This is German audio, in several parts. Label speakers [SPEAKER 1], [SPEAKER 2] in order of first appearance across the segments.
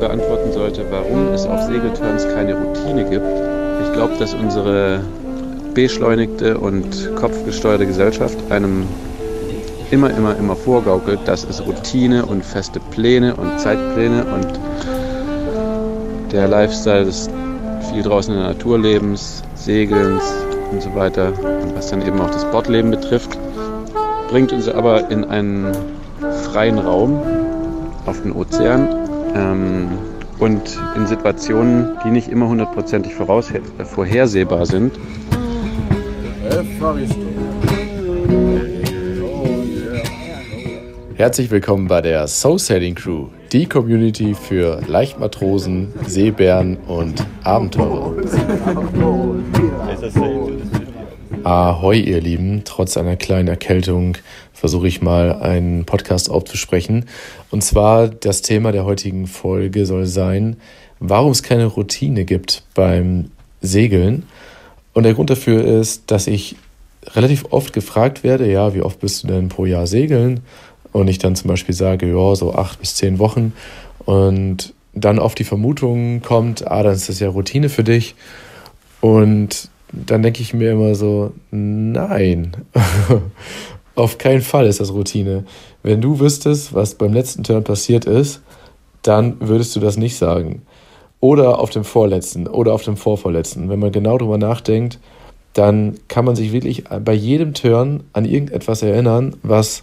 [SPEAKER 1] beantworten sollte, warum es auf Segelturns keine Routine gibt. Ich glaube, dass unsere beschleunigte und kopfgesteuerte Gesellschaft einem immer, immer, immer vorgaukelt, dass es Routine und feste Pläne und Zeitpläne und der Lifestyle des viel draußen in der Natur lebens, Segelns und so weiter, was dann eben auch das Bordleben betrifft, bringt uns aber in einen freien Raum auf den Ozean ähm, und in Situationen, die nicht immer hundertprozentig vorhersehbar sind.
[SPEAKER 2] Herzlich willkommen bei der Soul Sailing Crew, die Community für Leichtmatrosen, Seebären und Abenteurer. Ahoi, ihr Lieben. Trotz einer kleinen Erkältung versuche ich mal einen Podcast aufzusprechen. Und zwar das Thema der heutigen Folge soll sein, warum es keine Routine gibt beim Segeln. Und der Grund dafür ist, dass ich relativ oft gefragt werde, ja, wie oft bist du denn pro Jahr segeln? Und ich dann zum Beispiel sage, ja, so acht bis zehn Wochen. Und dann oft die Vermutung kommt, ah, dann ist das ja Routine für dich. Und dann denke ich mir immer so, nein, auf keinen Fall ist das Routine. Wenn du wüsstest, was beim letzten Turn passiert ist, dann würdest du das nicht sagen. Oder auf dem vorletzten oder auf dem vorvorletzten. Wenn man genau drüber nachdenkt, dann kann man sich wirklich bei jedem Turn an irgendetwas erinnern, was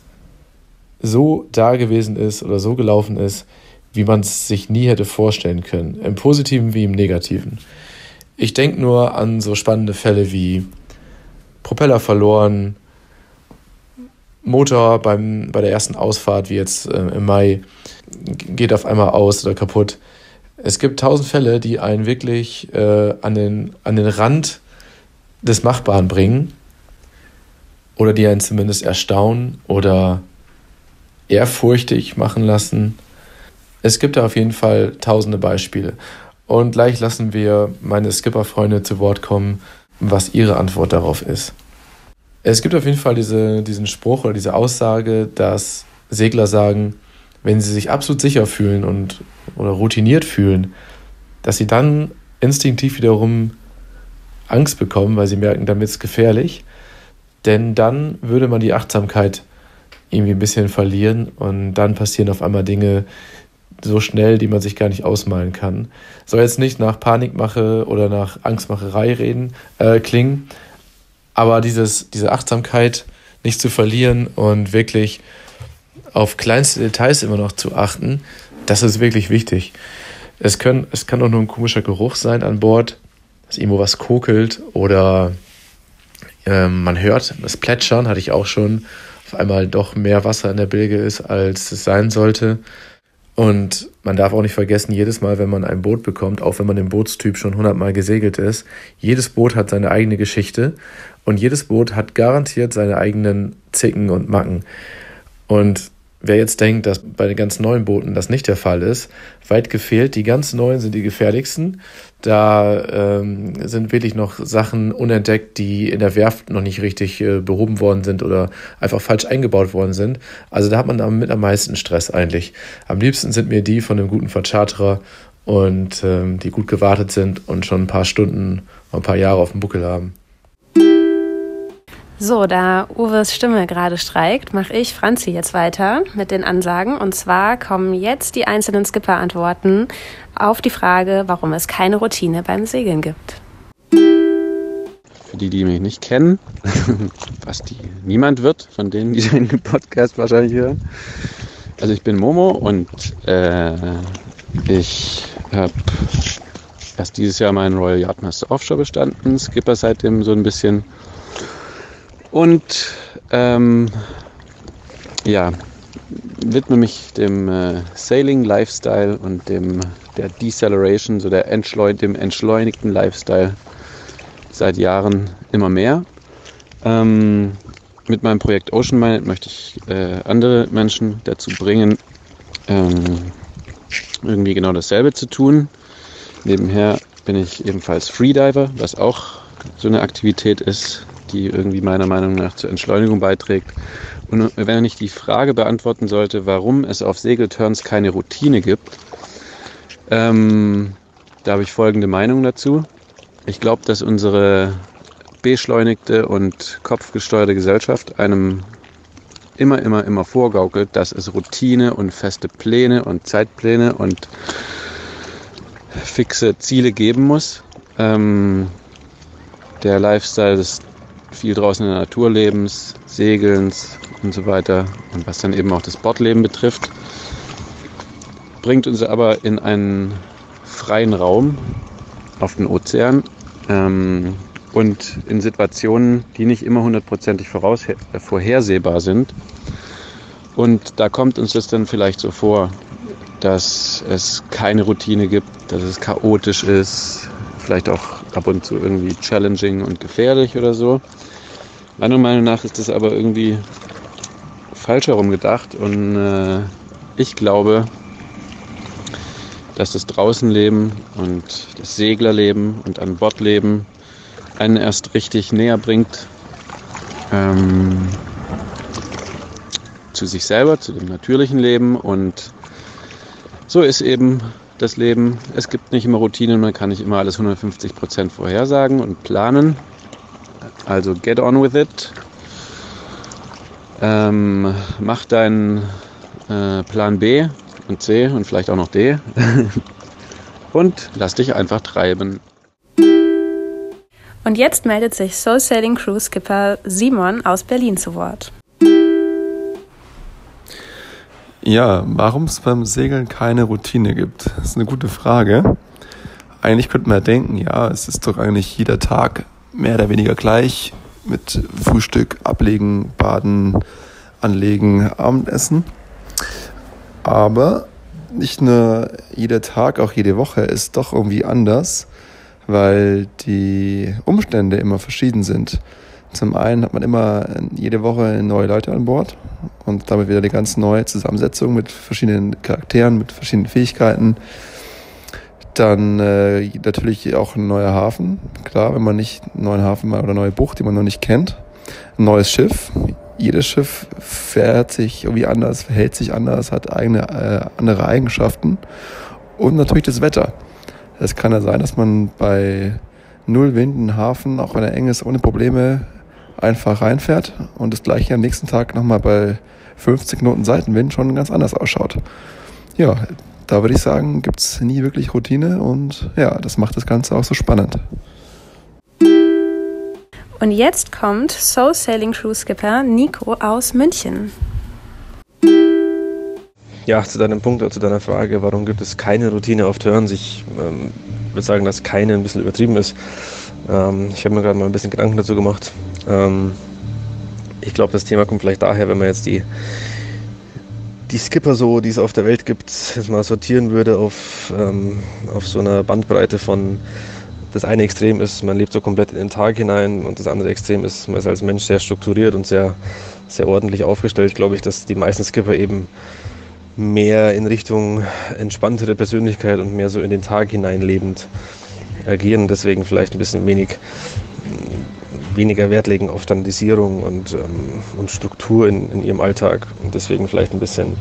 [SPEAKER 2] so da gewesen ist oder so gelaufen ist, wie man es sich nie hätte vorstellen können. Im Positiven wie im Negativen. Ich denke nur an so spannende Fälle wie Propeller verloren, Motor beim, bei der ersten Ausfahrt, wie jetzt äh, im Mai, geht auf einmal aus oder kaputt. Es gibt tausend Fälle, die einen wirklich äh, an, den, an den Rand des Machbaren bringen oder die einen zumindest erstaunen oder ehrfurchtig machen lassen. Es gibt da auf jeden Fall tausende Beispiele. Und gleich lassen wir meine Skipper-Freunde zu Wort kommen, was ihre Antwort darauf ist. Es gibt auf jeden Fall diese, diesen Spruch oder diese Aussage, dass Segler sagen, wenn sie sich absolut sicher fühlen und oder routiniert fühlen, dass sie dann instinktiv wiederum Angst bekommen, weil sie merken, damit ist gefährlich. Denn dann würde man die Achtsamkeit irgendwie ein bisschen verlieren und dann passieren auf einmal Dinge so schnell, die man sich gar nicht ausmalen kann. Soll jetzt nicht nach Panikmache oder nach Angstmacherei reden, äh, klingen, aber dieses, diese Achtsamkeit nicht zu verlieren und wirklich auf kleinste Details immer noch zu achten, das ist wirklich wichtig. Es, können, es kann auch nur ein komischer Geruch sein an Bord, dass irgendwo was kokelt oder äh, man hört das Plätschern, hatte ich auch schon, auf einmal doch mehr Wasser in der Bilge ist, als es sein sollte. Und man darf auch nicht vergessen, jedes Mal, wenn man ein Boot bekommt, auch wenn man den Bootstyp schon hundertmal gesegelt ist, jedes Boot hat seine eigene Geschichte und jedes Boot hat garantiert seine eigenen Zicken und Macken. Und Wer jetzt denkt, dass bei den ganz neuen Booten das nicht der Fall ist, weit gefehlt. Die ganz neuen sind die gefährlichsten. Da ähm, sind wirklich noch Sachen unentdeckt, die in der Werft noch nicht richtig äh, behoben worden sind oder einfach falsch eingebaut worden sind. Also da hat man mit am meisten Stress eigentlich. Am liebsten sind mir die von einem guten Vercharterer und ähm, die gut gewartet sind und schon ein paar Stunden, ein paar Jahre auf dem Buckel haben.
[SPEAKER 3] So, da Uwes Stimme gerade streikt, mache ich Franzi jetzt weiter mit den Ansagen. Und zwar kommen jetzt die einzelnen Skipper-Antworten auf die Frage, warum es keine Routine beim Segeln gibt.
[SPEAKER 1] Für die, die mich nicht kennen, was die niemand wird, von denen, die den Podcast wahrscheinlich hören. Also ich bin Momo und äh, ich habe erst dieses Jahr meinen Royal Yardmaster Offshore bestanden, Skipper seitdem so ein bisschen und ähm, ja, widme mich dem äh, Sailing Lifestyle und dem der Deceleration, so der Entschleun dem entschleunigten Lifestyle seit Jahren immer mehr. Ähm, mit meinem Projekt Ocean Minded möchte ich äh, andere Menschen dazu bringen, ähm, irgendwie genau dasselbe zu tun. Nebenher bin ich ebenfalls Freediver, was auch so eine Aktivität ist, die irgendwie meiner Meinung nach zur Entschleunigung beiträgt. Und wenn ich die Frage beantworten sollte, warum es auf Segelturns keine Routine gibt, Ähm, da habe ich folgende Meinung dazu. Ich glaube, dass unsere beschleunigte und kopfgesteuerte Gesellschaft einem immer, immer, immer vorgaukelt, dass es Routine und feste Pläne und Zeitpläne und fixe Ziele geben muss. Ähm, der Lifestyle des viel draußen in der Natur lebens, Segelns und so weiter und was dann eben auch das Bordleben betrifft, bringt uns aber in einen freien Raum auf den Ozean ähm, und in Situationen, die nicht immer hundertprozentig vorhersehbar sind. Und da kommt uns das dann vielleicht so vor, dass es keine Routine gibt, dass es chaotisch ist, vielleicht auch ab und zu irgendwie challenging und gefährlich oder so. Meiner Meinung nach ist das aber irgendwie falsch herum gedacht und äh, ich glaube, dass das Draußenleben und das Seglerleben und an Bord leben einen erst richtig näher bringt ähm, zu sich selber, zu dem natürlichen Leben und so ist eben das Leben. Es gibt nicht immer Routinen, man kann nicht immer alles 150 Prozent vorhersagen und planen. Also get on with it. Ähm, mach deinen äh, Plan B und C und vielleicht auch noch D und lass dich einfach treiben.
[SPEAKER 3] Und jetzt meldet sich Soul Sailing Cruise Skipper Simon aus Berlin zu Wort.
[SPEAKER 4] Ja, warum es beim Segeln keine Routine gibt, ist eine gute Frage. Eigentlich könnte man ja denken, ja, es ist doch eigentlich jeder Tag mehr oder weniger gleich mit Frühstück, Ablegen, Baden, Anlegen, Abendessen. Aber nicht nur jeder Tag, auch jede Woche ist doch irgendwie anders, weil die Umstände immer verschieden sind. Zum einen hat man immer jede Woche neue Leute an Bord und damit wieder eine ganz neue Zusammensetzung mit verschiedenen Charakteren, mit verschiedenen Fähigkeiten. Dann äh, natürlich auch ein neuer Hafen. Klar, wenn man nicht einen neuen Hafen oder eine neue Bucht, die man noch nicht kennt. Ein neues Schiff. Jedes Schiff fährt sich irgendwie anders, verhält sich anders, hat eigene äh, andere Eigenschaften. Und natürlich das Wetter. Es kann ja sein, dass man bei null Wind einen Hafen, auch wenn er eng ist, ohne Probleme einfach reinfährt und das gleiche am nächsten Tag nochmal bei 50 Knoten Seitenwind schon ganz anders ausschaut. Ja, da würde ich sagen, gibt es nie wirklich Routine und ja, das macht das Ganze auch so spannend.
[SPEAKER 3] Und jetzt kommt Soul Sailing Cruise Skipper Nico aus München.
[SPEAKER 5] Ja, zu deinem Punkt oder zu deiner Frage, warum gibt es keine Routine auf Turns? Ich ähm, würde sagen, dass keine ein bisschen übertrieben ist. Ähm, ich habe mir gerade mal ein bisschen Gedanken dazu gemacht. Ähm, ich glaube, das Thema kommt vielleicht daher, wenn man jetzt die, die Skipper so, die es auf der Welt gibt, jetzt mal sortieren würde auf, ähm, auf so einer Bandbreite von das eine Extrem ist, man lebt so komplett in den Tag hinein und das andere Extrem ist, man ist als Mensch sehr strukturiert und sehr, sehr ordentlich aufgestellt, glaube ich, dass die meisten Skipper eben mehr in Richtung entspanntere Persönlichkeit und mehr so in den Tag hinein lebend agieren, deswegen vielleicht ein bisschen wenig weniger Wert legen auf Standardisierung und, ähm, und Struktur in, in ihrem Alltag und deswegen vielleicht ein bisschen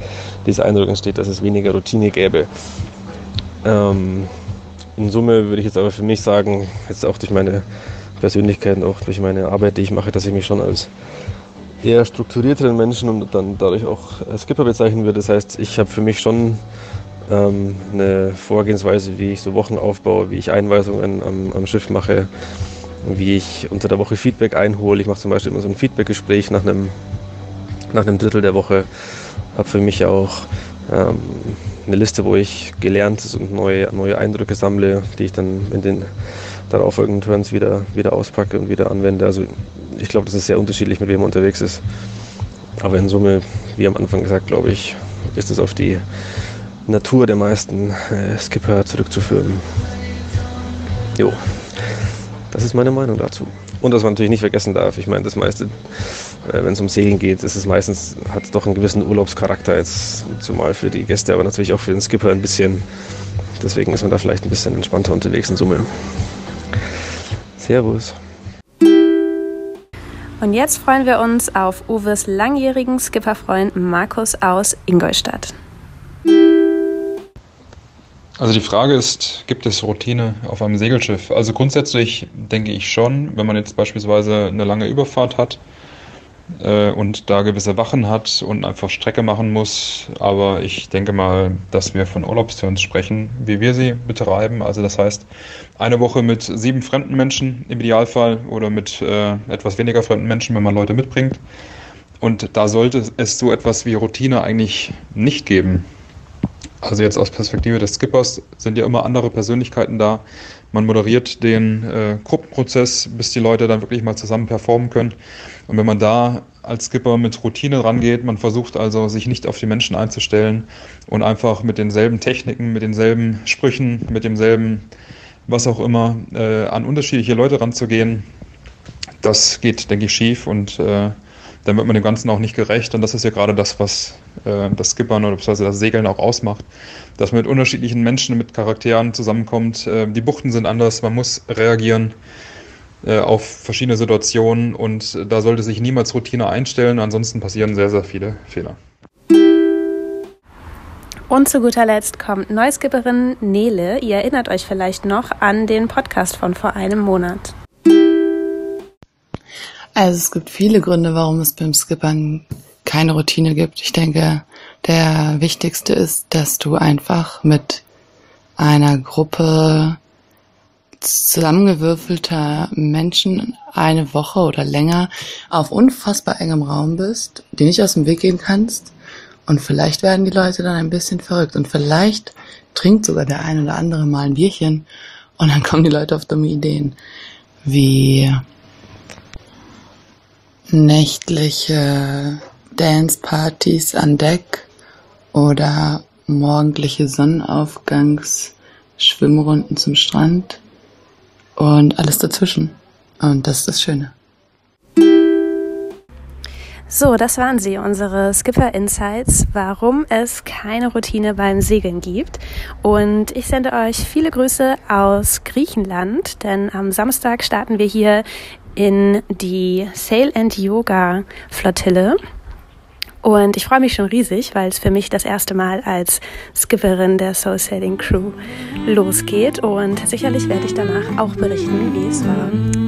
[SPEAKER 5] dieser Eindruck entsteht, dass es weniger Routine gäbe. Ähm, in Summe würde ich jetzt aber für mich sagen, jetzt auch durch meine Persönlichkeit und auch durch meine Arbeit, die ich mache, dass ich mich schon als eher strukturierteren Menschen und dann dadurch auch Skipper bezeichnen würde. Das heißt, ich habe für mich schon ähm, eine Vorgehensweise, wie ich so Wochen aufbaue, wie ich Einweisungen am, am Schiff mache, wie ich unter der Woche Feedback einhole. Ich mache zum Beispiel immer so ein Feedbackgespräch nach einem, nach einem Drittel der Woche. Habe für mich auch ähm, eine Liste, wo ich Gelerntes und neue, neue Eindrücke sammle, die ich dann in den darauffolgenden Turns wieder, wieder auspacke und wieder anwende. Also ich glaube, das ist sehr unterschiedlich, mit wem man unterwegs ist. Aber in Summe, wie am Anfang gesagt, glaube ich, ist es auf die Natur der meisten äh, Skipper zurückzuführen. Jo. Das ist meine Meinung dazu. Und was man natürlich nicht vergessen darf, ich meine, das meiste, äh, wenn es um Segeln geht, ist es meistens, hat es doch einen gewissen Urlaubscharakter jetzt, zumal für die Gäste, aber natürlich auch für den Skipper ein bisschen. Deswegen ist man da vielleicht ein bisschen entspannter unterwegs in Summe. Servus.
[SPEAKER 3] Und jetzt freuen wir uns auf Uwes langjährigen Skipperfreund Markus aus Ingolstadt.
[SPEAKER 6] Also die Frage ist, gibt es Routine auf einem Segelschiff? Also grundsätzlich denke ich schon, wenn man jetzt beispielsweise eine lange Überfahrt hat äh, und da gewisse Wachen hat und einfach Strecke machen muss. Aber ich denke mal, dass wir von Urlaubsturns sprechen, wie wir sie betreiben. Also das heißt, eine Woche mit sieben fremden Menschen im Idealfall oder mit äh, etwas weniger fremden Menschen, wenn man Leute mitbringt. Und da sollte es so etwas wie Routine eigentlich nicht geben. Also jetzt aus Perspektive des Skippers sind ja immer andere Persönlichkeiten da. Man moderiert den äh, Gruppenprozess, bis die Leute dann wirklich mal zusammen performen können. Und wenn man da als Skipper mit Routine rangeht, man versucht also sich nicht auf die Menschen einzustellen und einfach mit denselben Techniken, mit denselben Sprüchen, mit demselben was auch immer äh, an unterschiedliche Leute ranzugehen, das geht, denke ich, schief und äh, dann wird man dem Ganzen auch nicht gerecht. Und das ist ja gerade das, was äh, das Skippern oder beziehungsweise das Segeln auch ausmacht, dass man mit unterschiedlichen Menschen, mit Charakteren zusammenkommt. Äh, die Buchten sind anders, man muss reagieren äh, auf verschiedene Situationen und da sollte sich niemals Routine einstellen, ansonsten passieren sehr, sehr viele Fehler.
[SPEAKER 3] Und zu guter Letzt kommt Neuskipperin Nele. Ihr erinnert euch vielleicht noch an den Podcast von vor einem Monat.
[SPEAKER 7] Also es gibt viele Gründe, warum es beim Skippern keine Routine gibt. Ich denke, der wichtigste ist, dass du einfach mit einer Gruppe zusammengewürfelter Menschen eine Woche oder länger auf unfassbar engem Raum bist, die nicht aus dem Weg gehen kannst. Und vielleicht werden die Leute dann ein bisschen verrückt. Und vielleicht trinkt sogar der ein oder andere mal ein Bierchen. Und dann kommen die Leute auf dumme Ideen. Wie nächtliche Dancepartys an Deck oder morgendliche Sonnenaufgangs Schwimmrunden zum Strand und alles dazwischen. Und das ist das Schöne.
[SPEAKER 3] So, das waren sie, unsere Skipper Insights, warum es keine Routine beim Segeln gibt. Und ich sende euch viele Grüße aus Griechenland, denn am Samstag starten wir hier in die Sail and Yoga Flottille. Und ich freue mich schon riesig, weil es für mich das erste Mal als Skipperin der Soul Sailing Crew losgeht. Und sicherlich werde ich danach auch berichten, wie es war.